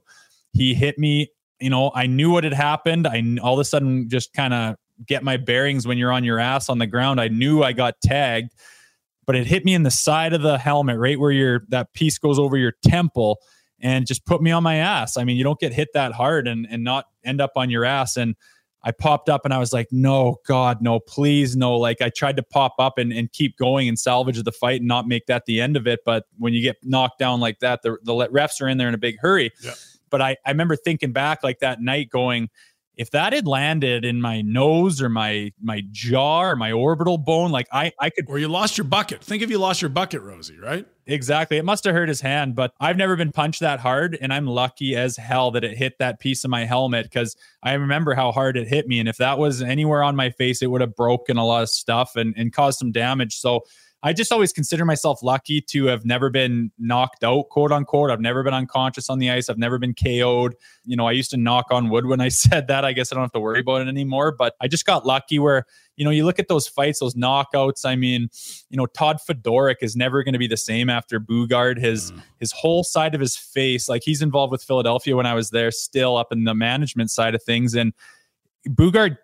he hit me. You know, I knew what had happened. I all of a sudden just kind of get my bearings when you're on your ass on the ground. I knew I got tagged, but it hit me in the side of the helmet, right where your that piece goes over your temple, and just put me on my ass. I mean, you don't get hit that hard and and not end up on your ass and I popped up and I was like, no, God, no, please, no. Like I tried to pop up and, and keep going and salvage the fight and not make that the end of it. But when you get knocked down like that, the, the refs are in there in a big hurry. Yeah. But I, I remember thinking back like that night going, if that had landed in my nose or my my jaw or my orbital bone, like I I could or you lost your bucket. Think if you lost your bucket, Rosie, right? Exactly. It must have hurt his hand, but I've never been punched that hard, and I'm lucky as hell that it hit that piece of my helmet because I remember how hard it hit me, and if that was anywhere on my face, it would have broken a lot of stuff and and caused some damage. So I just always consider myself lucky to have never been knocked out, quote unquote. I've never been unconscious on the ice. I've never been KO'd. You know, I used to knock on wood when I said that. I guess I don't have to worry about it anymore. But I just got lucky where, you know, you look at those fights, those knockouts. I mean, you know, Todd Fedoruk is never going to be the same after Boogaard. His mm. his whole side of his face, like he's involved with Philadelphia when I was there, still up in the management side of things. And Boogaard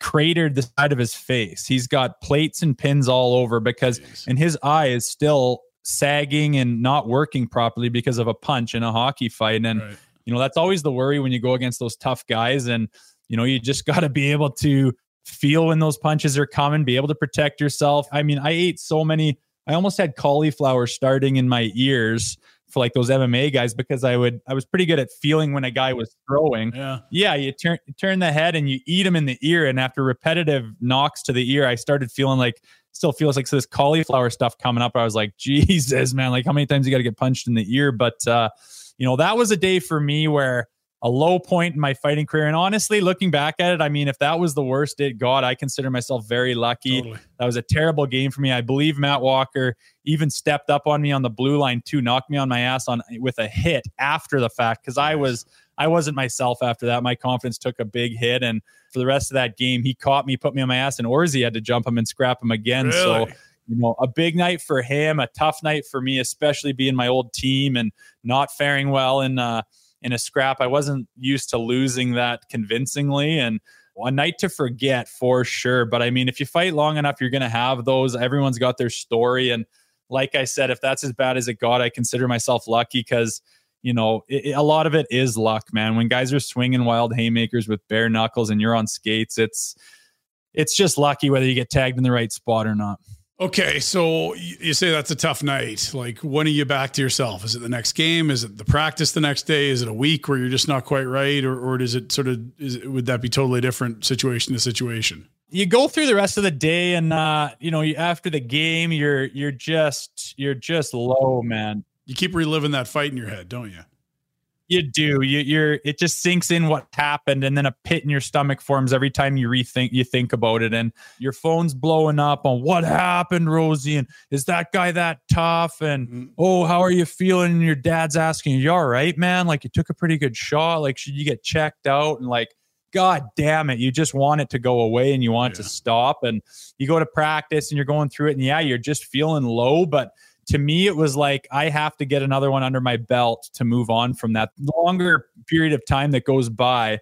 cratered the side of his face. He's got plates and pins all over because, and his eye is still sagging and not working properly because of a punch in a hockey fight. And, right. you know, that's always the worry when you go against those tough guys. And, you know, you just got to be able to feel when those punches are coming, be able to protect yourself. I mean, I ate so many, I almost had cauliflower starting in my ears for like those MMA guys because I would I was pretty good at feeling when a guy was throwing. Yeah. Yeah, you turn turn the head and you eat him in the ear and after repetitive knocks to the ear I started feeling like still feels like so this cauliflower stuff coming up. I was like, Jesus, man, like how many times you got to get punched in the ear? But uh, you know, that was a day for me where a low point in my fighting career. And honestly, looking back at it, I mean, if that was the worst it got, I consider myself very lucky. Totally. That was a terrible game for me. I believe Matt Walker even stepped up on me on the blue line too, knocked me on my ass on with a hit after the fact because I was I wasn't myself after that. My confidence took a big hit, and for the rest of that game, he caught me, put me on my ass, and Orzy had to jump him and scrap him again. Really? So you know, a big night for him, a tough night for me, especially being my old team and not faring well in uh, in a scrap. I wasn't used to losing that convincingly, and a night to forget for sure. But I mean, if you fight long enough, you're going to have those. Everyone's got their story, and like I said, if that's as bad as it got, I consider myself lucky because you know, it, a lot of it is luck, man. When guys are swinging wild haymakers with bare knuckles and you're on skates, it's it's just lucky whether you get tagged in the right spot or not. Okay, so you say that's a tough night. Like, when are you back to yourself? Is it the next game? Is it the practice the next day? Is it a week where you're just not quite right, or or does it sort of is it, would that be totally different situation to situation? You go through the rest of the day, and uh, you know, after the game, you're you're just you're just low, man you keep reliving that fight in your head, don't you? You do. You, you're. It just sinks in what happened, and then a pit in your stomach forms every time you rethink. You think about it, and your phone's blowing up on what happened, Rosie, and is that guy that tough? And mm-hmm. oh, how are you feeling? And your dad's asking, "You all right, man? Like you took a pretty good shot. Like should you get checked out?" And like, God damn it, you just want it to go away, and you want yeah. it to stop. And you go to practice, and you're going through it, and yeah, you're just feeling low, but to me, it was like I have to get another one under my belt to move on from that longer period of time that goes by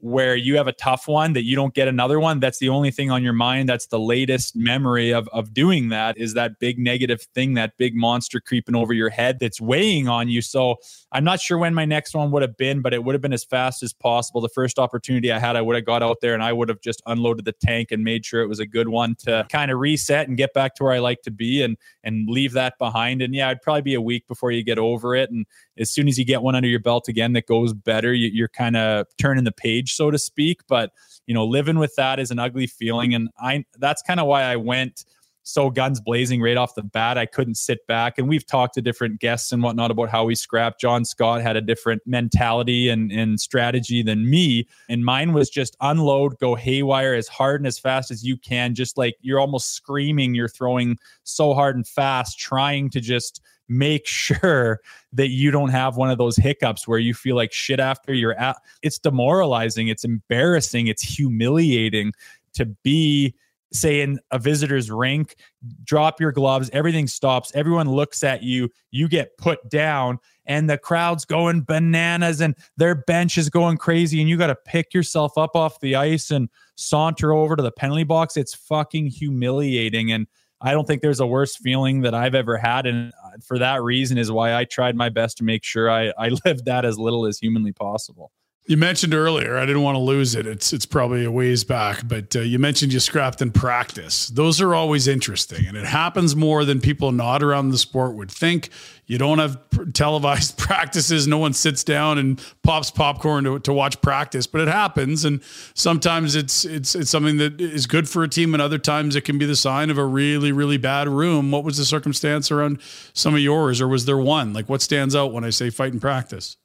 where you have a tough one that you don't get another one that's the only thing on your mind that's the latest memory of of doing that is that big negative thing that big monster creeping over your head that's weighing on you. So i'm not sure when my next one would have been but it would have been as fast as possible. The first opportunity i had i would have got out there and i would have just unloaded the tank and made sure it was a good one to kind of reset and get back to where i like to be and and leave that behind. And yeah it'd probably be a week before you get over it and as soon as you get one under your belt again that goes better, you, are kind of turning the page, so to speak. But you know, living with that is an ugly feeling, and I that's kind of why I went so guns blazing right off the bat. I couldn't sit back. And we've talked to different guests and whatnot about how we scrapped. John Scott had a different mentality and, and strategy than me. And mine was just unload, go haywire as hard and as fast as you can. Just like you're almost screaming, you're throwing so hard and fast, trying to just make sure that you don't have one of those hiccups where you feel like shit after you're at. It's demoralizing, it's embarrassing, it's humiliating to be say in a visitor's rink drop your gloves everything stops everyone looks at you you get put down and the crowd's going bananas and their bench is going crazy and you got to pick yourself up off the ice and saunter over to the penalty box it's fucking humiliating and I don't think there's a worse feeling that I've ever had. And uh, for that reason is why I tried my best to make sure I, I lived that as little as humanly possible. You mentioned earlier, I didn't want to lose it. It's it's probably a ways back, but uh, you mentioned you scrapped in practice. Those are always interesting, and it happens more than people not around the sport would think. You don't have televised practices. No one sits down and pops popcorn to, to watch practice, but it happens. And sometimes it's it's it's something that is good for a team, and other times it can be the sign of a really really bad room. What was the circumstance around some of yours, or was there one? Like what stands out when I say fight in practice?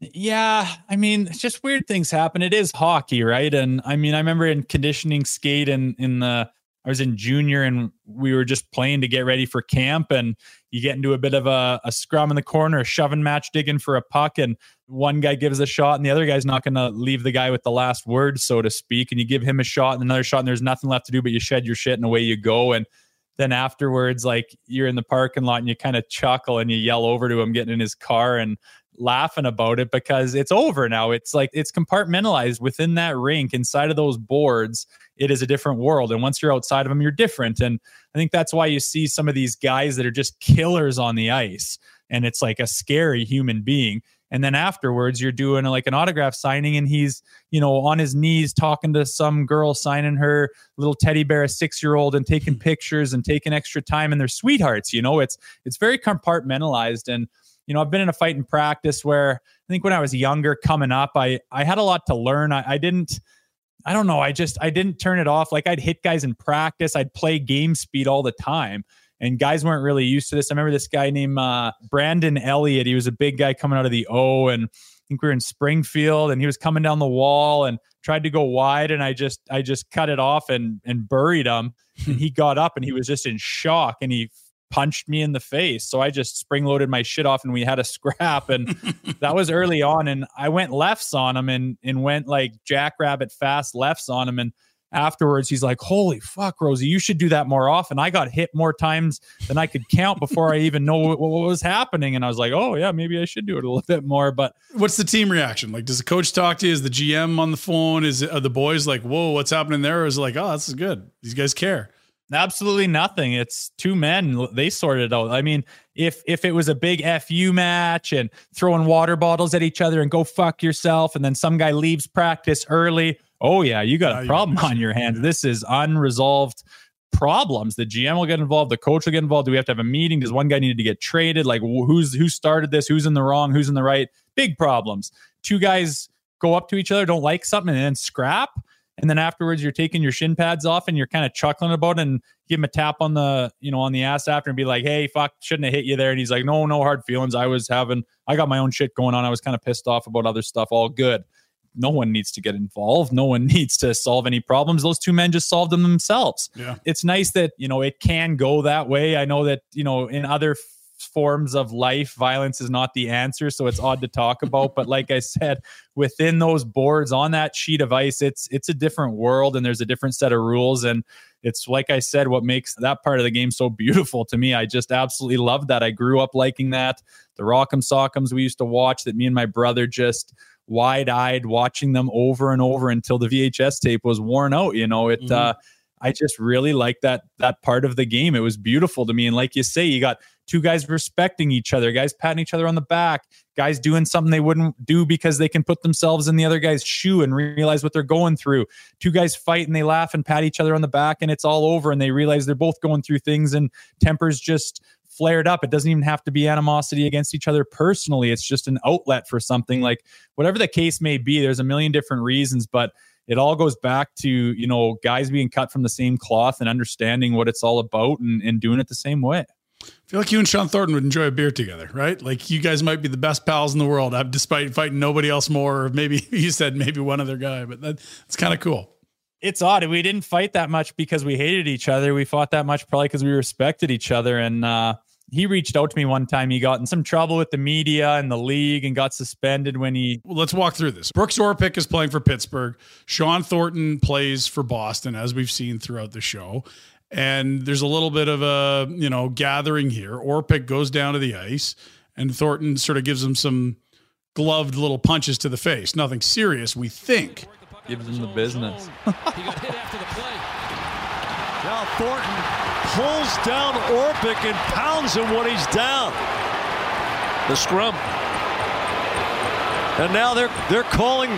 Yeah, I mean, it's just weird things happen. It is hockey, right? And I mean, I remember in conditioning skate and in, in the I was in junior and we were just playing to get ready for camp and you get into a bit of a, a scrum in the corner, a shoving match digging for a puck and one guy gives a shot and the other guy's not to leave the guy with the last word so to speak and you give him a shot and another shot and there's nothing left to do but you shed your shit and away you go and then afterwards, like you're in the parking lot and you kind of chuckle and you yell over to him getting in his car and laughing about it because it's over now. It's like it's compartmentalized within that rink inside of those boards. It is a different world. And once you're outside of them, you're different. And I think that's why you see some of these guys that are just killers on the ice. And it's like a scary human being and then afterwards you're doing like an autograph signing and he's you know on his knees talking to some girl signing her little teddy bear a six year old and taking hmm. pictures and taking extra time and they're sweethearts you know it's it's very compartmentalized and you know i've been in a fight in practice where i think when i was younger coming up i i had a lot to learn i, I didn't I don't know. I just I didn't turn it off. Like I'd hit guys in practice. I'd play game speed all the time and guys weren't really used to this. I remember this guy named uh, Brandon Elliott. He was a big guy coming out of the O, and I think we were in Springfield, and he was coming down the wall and tried to go wide, and I just I just cut it off and and buried him. and he got up and he was just in shock, and he punched me in the face. So I just spring loaded my shit off and we had a scrap. And that was early on. And I went lefts on him and and went like jackrabbit fast lefts on him. And afterwards he's like holy fuck rosie you should do that more often. I got hit more times than i could count before i even know what, what, was happening. And i was like oh yeah maybe i should do it a little bit more. But what's the team reaction? Like does the coach talk to you? Is the gm on the phone? Is it, the boys like whoa what's happening there? Or is it like oh this is good. These guys care. Absolutely nothing. It's two men. They sorted it out. I mean if if it was a big fu match and throwing water bottles at each other and go fuck yourself and then some guy leaves practice early oh yeah, you got a oh, problem on your hands. This is unresolved problems. The GM will get involved, the coach will get involved. Do we have to have a meeting? Does one guy need to get traded? Like who's who started this? Who's in the wrong? Who's in the right? Big problems. Two guys go up to each other, don't like something, and then scrap. And then afterwards, you're taking your shin pads off and you're kind of chuckling about it and give him a tap on the, you know, on the ass after and be like, hey, fuck, shouldn't have hit you there. And he's like, no, no hard feelings. I was having, I got my own shit going on. I was kind of pissed off about other stuff. All good no one needs to get involved. No one needs to solve any problems. Those two men just solved them themselves. Yeah. It's nice that, you know, it can go that way. I know that, you know, in other forms of life, violence is not the answer. So it's odd to talk about. but like I said, within those boards on that sheet of ice, it's it's a different world and there's a different set of rules. And it's like I said, what makes that part of the game so beautiful to me. I just absolutely love that. I grew up liking that. The Rock'em Sock'ems we used to watch that me and my brother just wide eyed watching them over and over until the VHS tape was worn out. You know, it, mm-hmm. uh, I just really like that, that part of the game. It was beautiful to me. And like you say, you got two guys respecting each other, guys patting each other on the back, guys doing something they wouldn't do because they can put themselves in the other guy's shoe and realize what they're going through. Two guys fight and they laugh and pat each other on the back and it's all over and they realize they're both going through things and tempers just flared up. It doesn't even have to be animosity against each other personally. It's just an outlet for something like whatever the case may be. There's a million different reasons, but it all goes back to, you know, guys being cut from the same cloth and understanding what it's all about and, and doing it the same way. I feel like you and Shawn Thornton would enjoy a beer together, right? Like you guys might be the best pals in the world, uh, despite fighting nobody else more. Or maybe you said maybe one other guy, but that, that's kind of cool it's odd. We didn't fight that much because we hated each other. We fought that much probably because we respected each other. And uh, he reached out to me one time. He got in some trouble with the media and the league and got suspended when he. Well, let's walk through this. Brooks Orpik is playing for Pittsburgh. Shawn Thornton plays for Boston, as we've seen throughout the show. And there's a little bit of a you know gathering here. Orpik goes down to the ice, and Thornton sort of gives him some gloved little punches to the face. Nothing serious, we think. Gives him the business. he got hit after the play. Now Thornton pulls down Orpik and pounds him when he's down. The scrum. And now they're they're calling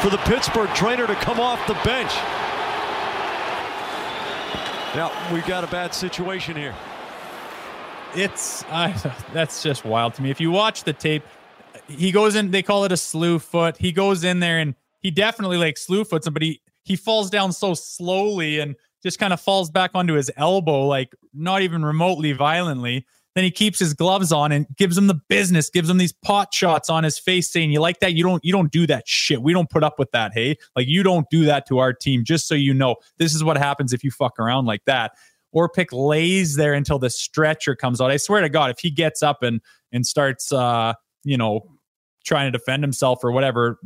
for the Pittsburgh trainer to come off the bench. Now we've got a bad situation here. It's uh, that's just wild to me. If you watch the tape, he goes in. They call it a slew foot. He goes in there and he definitely like slew but he he falls down so slowly and just kind of falls back onto his elbow, like not even remotely violently. Then he keeps his gloves on and gives him the business, gives him these pot shots on his face, saying, "You like that? You don't. You don't do that shit. We don't put up with that. Hey, like you don't do that to our team. Just so you know, this is what happens if you fuck around like that." Orpik lays there until the stretcher comes out. I swear to God, if he gets up and and starts, uh, you know, trying to defend himself or whatever,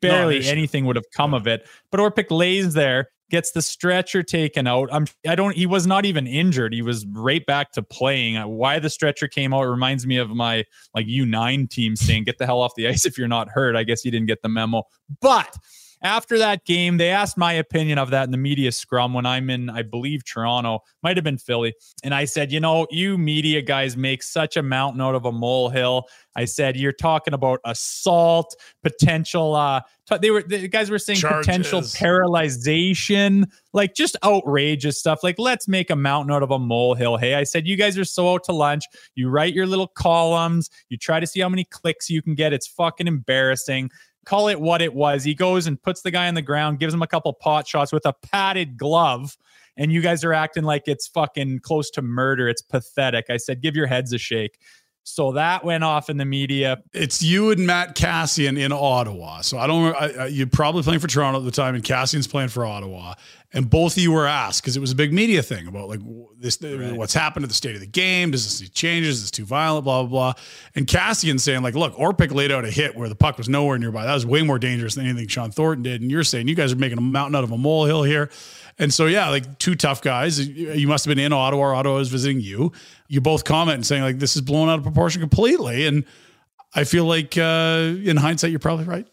barely no, anything would have come of it. But Orpik lays there gets the stretcher taken out. I'm I don't he was not even injured. He was right back to playing. Uh, Why the stretcher came out reminds me of my like U9 team saying get the hell off the ice if you're not hurt. I guess you didn't get the memo. But after that game, they asked my opinion of that in the media scrum when I'm in, I believe, Toronto, might have been Philly. And I said, you know, you media guys make such a mountain out of a molehill. I said, you're talking about assault, potential. Uh, t- they were the guys were saying potential Charges. paralyzation, like just outrageous stuff. Like, let's make a mountain out of a molehill. Hey, I said, you guys are so out to lunch. You write your little columns. You try to see how many clicks you can get. It's fucking embarrassing call it what it was. He goes and puts the guy on the ground, gives him a couple pot shots with a padded glove. And you guys are acting like it's fucking close to murder. It's pathetic. I said, give your heads a shake. So that went off in the media. It's you and Matt Kassian in Ottawa. So I don't. I, I, you're probably playing for Toronto at the time, and Kassian's playing for Ottawa. And both of you were asked because it was a big media thing about like this, what's happened to the state of the game. Does this need changes? Is this too violent? Blah blah blah. And Kassian saying like, look, Orpik laid out a hit where the puck was nowhere nearby. That was way more dangerous than anything Shawn Thornton did. And you're saying you guys are making a mountain out of a molehill here. And so yeah, like two tough guys. You must have been in Ottawa. Or Ottawa was visiting you. You both comment and saying like this is blown out of proportion completely. And I feel like uh, in hindsight, you're probably right.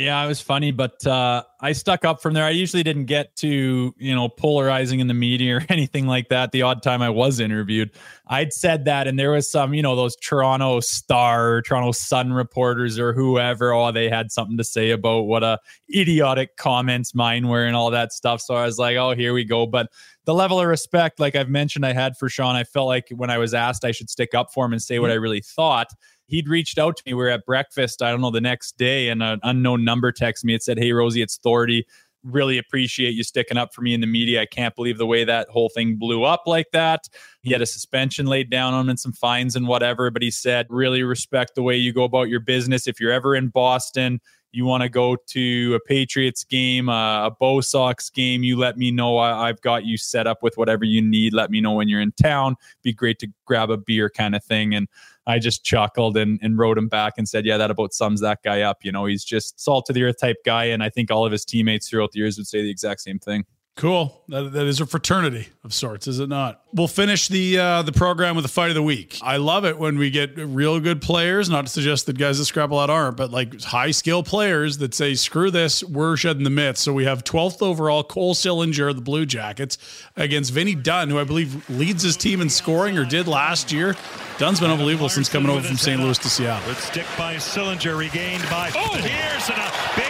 Yeah, it was funny, but uh, I stuck up from there. I usually didn't get to, you know, polarizing in the media or anything like that. The odd time I was interviewed, I'd said that, and there was some, you know, those Toronto Star, Toronto Sun reporters or whoever. Oh, they had something to say about what a idiotic comments mine were and all that stuff. So I was like, oh, here we go. But the level of respect, like I've mentioned, I had for Shawn, I felt like when I was asked, I should stick up for him and say what I really thought he'd reached out to me. We were at breakfast, I don't know, the next day, and an unknown number texted me. It said, Hey, Rosie, it's Thordy. Really appreciate you sticking up for me in the media. I can't believe the way that whole thing blew up like that. He had a suspension laid down on him and some fines and whatever, but he said, Really respect the way you go about your business. If you're ever in Boston, you want to go to a Patriots game, uh, a Bo Sox game, you let me know. I, I've got you set up with whatever you need. Let me know when you're in town. Be great to grab a beer kind of thing. And I just chuckled and, and wrote him back and said, Yeah, that about sums that guy up. You know, he's just salt to the earth type guy. And I think all of his teammates throughout the years would say the exact same thing. Cool. That, that is a fraternity of sorts, is it not? We'll finish the uh, the program with the fight of the week. I love it when we get real good players. Not to suggest that guys that scrap a lot aren't, but like high skill players that say, "Screw this, we're shedding the myths." So we have 12th overall Cole Sillinger, of the Blue Jackets, against Vinny Dunn, who I believe leads his team in scoring or did last year. Dunn's been unbelievable since coming over from St. Louis to Seattle. Good stick by Sillinger, regained by oh. Here's a big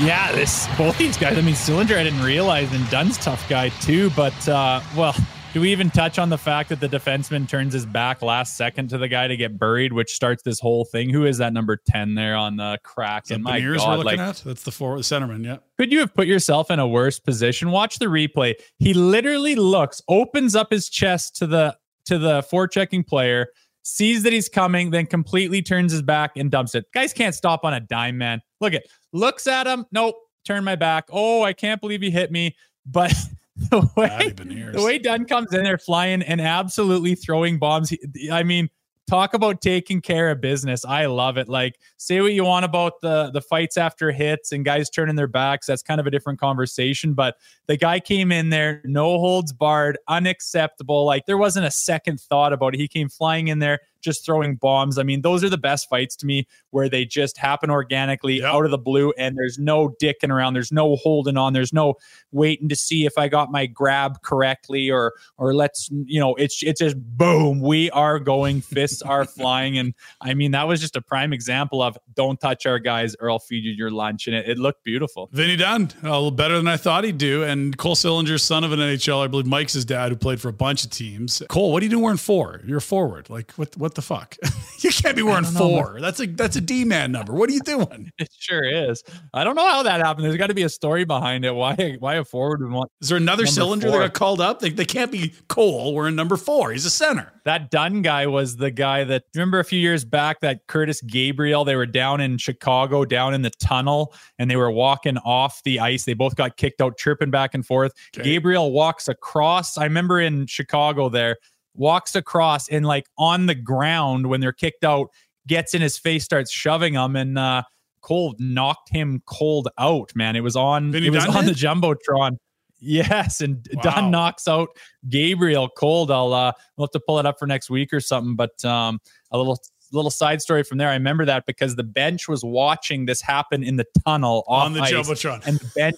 Yeah, this both these guys. I mean, Sillinger, I didn't realize, and Dunn's tough guy too. But uh, well, do we even touch on the fact that the defenseman turns his back last second to the guy to get buried, which starts this whole thing? Who is that number ten there on the crack? And my God, looking like at? That's the four the centerman, yeah. could you have put yourself in a worse position? Watch the replay. He literally looks, opens up his chest to the to the forechecking player, sees that he's coming, then completely turns his back and dumps it. Guys can't stop on a dime, man. Look at looks at him. Nope, turn my back. Oh, I can't believe he hit me. But the way the way Dunn comes in there flying and absolutely throwing bombs. He, I mean, talk about taking care of business. I love it. Like, say what you want about the the fights after hits and guys turning their backs. That's kind of a different conversation. But the guy came in there, no holds barred, unacceptable. Like there wasn't a second thought about it. He came flying in there, just throwing bombs. I mean, those are the best fights to me where they just happen organically out of the blue and there's no dicking around. There's no holding on. There's no waiting to see if I got my grab correctly or or let's you know, it's it's just boom, we are going, fists are flying. And I mean, that was just a prime example of don't touch our guys or I'll feed you your lunch. And it, it looked beautiful. Vinny Dunn, a little better than I thought he'd do. And Cole Sillinger, son of an NHL, I believe Mike's his dad, who played for a bunch of teams. Cole, what are you doing wearing four? You're a forward. Like what? What the fuck? you can't be wearing know, four. That's a that's a D man number. What are you doing? It sure is. I don't know how that happened. There's got to be a story behind it. Why why a forward would want? Is there another Sillinger four? that got called up? They, they can't be Cole wearing number four. He's a center. That Dunn guy was the guy that remember a few years back that Kurtis Gabriel. They were down in Chicago, down in the tunnel, and they were walking off the ice. They both got kicked out, tripping back and forth. Gabriel walks across. I remember in Chicago there. Walks across and like on the ground when they're kicked out, gets in his face, starts shoving him, and uh, Cole knocked him cold out. Man, it was on. Vinny it was Dunn on the jumbotron. Yes, and Wow. Dunn knocks out Gabriel cold. I'll uh, we'll have to pull it up for next week or something. But um, a little little side story from there. I remember that because the bench was watching this happen in the tunnel On the ice, Jumbotron. and the bench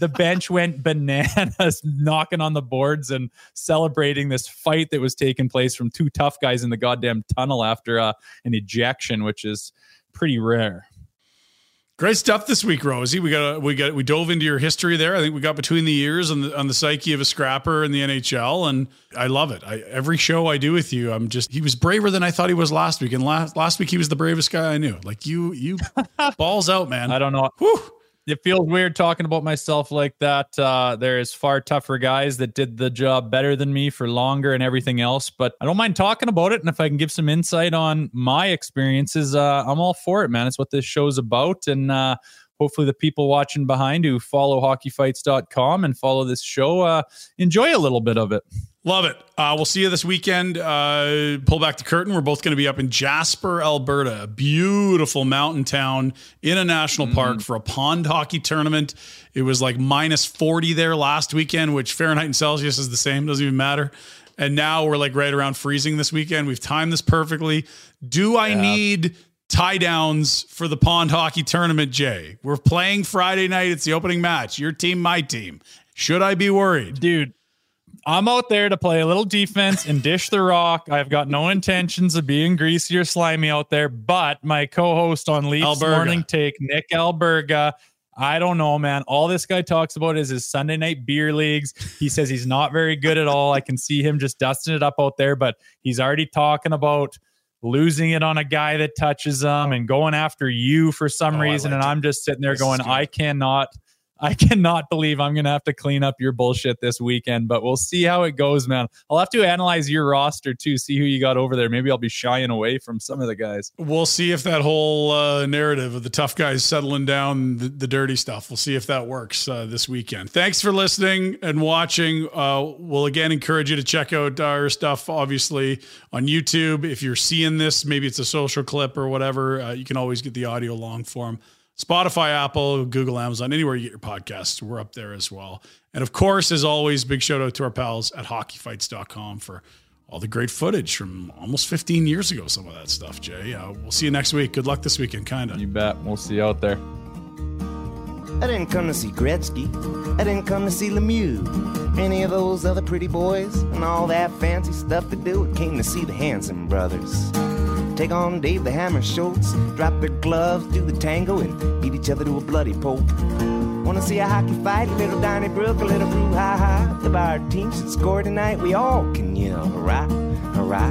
the bench went bananas, knocking on the boards and celebrating this fight that was taking place from two tough guys in the goddamn tunnel after uh, an ejection, which is pretty rare. Great stuff this week, Rosie. We got we got we dove into your history there. I think we got between the years on the on the psyche of a scrapper in the NHL, and I love it. I, every show I do with you, I'm just he was braver than I thought he was last week, and last last week he was the bravest guy I knew. Like you, you balls out, man. I don't know. It feels weird talking about myself like that. Uh, there's far tougher guys that did the job better than me for longer and everything else, but I don't mind talking about it. And if I can give some insight on my experiences, uh, I'm all for it, man. It's what this show's about. And uh, hopefully, the people watching behind who follow hockeyfights.com and follow this show uh, enjoy a little bit of it. Love it. Uh, we'll see you this weekend. Uh, pull back the curtain. We're both going to be up in Jasper, Alberta, a beautiful mountain town in a national park for a pond hockey tournament. It was like minus 40 there last weekend, which Fahrenheit and Celsius is the same, doesn't even matter. And now we're like right around freezing this weekend. We've timed this perfectly. Do I need tie downs for the pond hockey tournament, Jay? We're playing Friday night. It's the opening match. Your team, my team. Should I be worried? Dude, I'm out there to play a little defense and dish the rock. I've got no intentions of being greasy or slimy out there, but my co-host on Leafs Alberga. Morning Take, Nick Alberga, I don't know, man. All this guy talks about is his Sunday night beer leagues. He says he's not very good at all. I can see him just dusting it up out there, but he's already talking about losing it on a guy that touches him and going after you for some Oh, reason. liked And it. I'm just sitting there This going. I cannot I cannot believe I'm going to have to clean up your bullshit this weekend, but we'll see how it goes, man. I'll have to analyze your roster too, see who you got over there. Maybe I'll be shying away from some of the guys. We'll see if that whole uh, narrative of the tough guys settling down the, the dirty stuff. We'll see if that works uh, this weekend. Thanks for listening and watching. Uh, we'll again encourage you to check out our stuff, obviously, on YouTube. If you're seeing this, maybe it's a social clip or whatever, uh, you can always get the audio long form. Spotify, Apple, Google, Amazon, anywhere you get your podcasts, we're up there as well. And of course, as always, big shout out to our pals at hockeyfights.com for all the great footage from almost 15 years ago, some of that stuff, Jay. Uh, we'll see you next week. Good luck this weekend, kind of. You bet. We'll see you out there. I didn't come to see Gretzky. I didn't come to see Lemieux. Any of those other pretty boys and all that fancy stuff to do. I came to see the Hanson brothers. Take on Dave the Hammer Schultz. Drop their gloves, do the tango, and beat each other to a bloody pulp. Wanna see a hockey fight? A little Donnybrook, a little brouhaha. The bar team should score tonight. We all can yell hurrah, hurrah.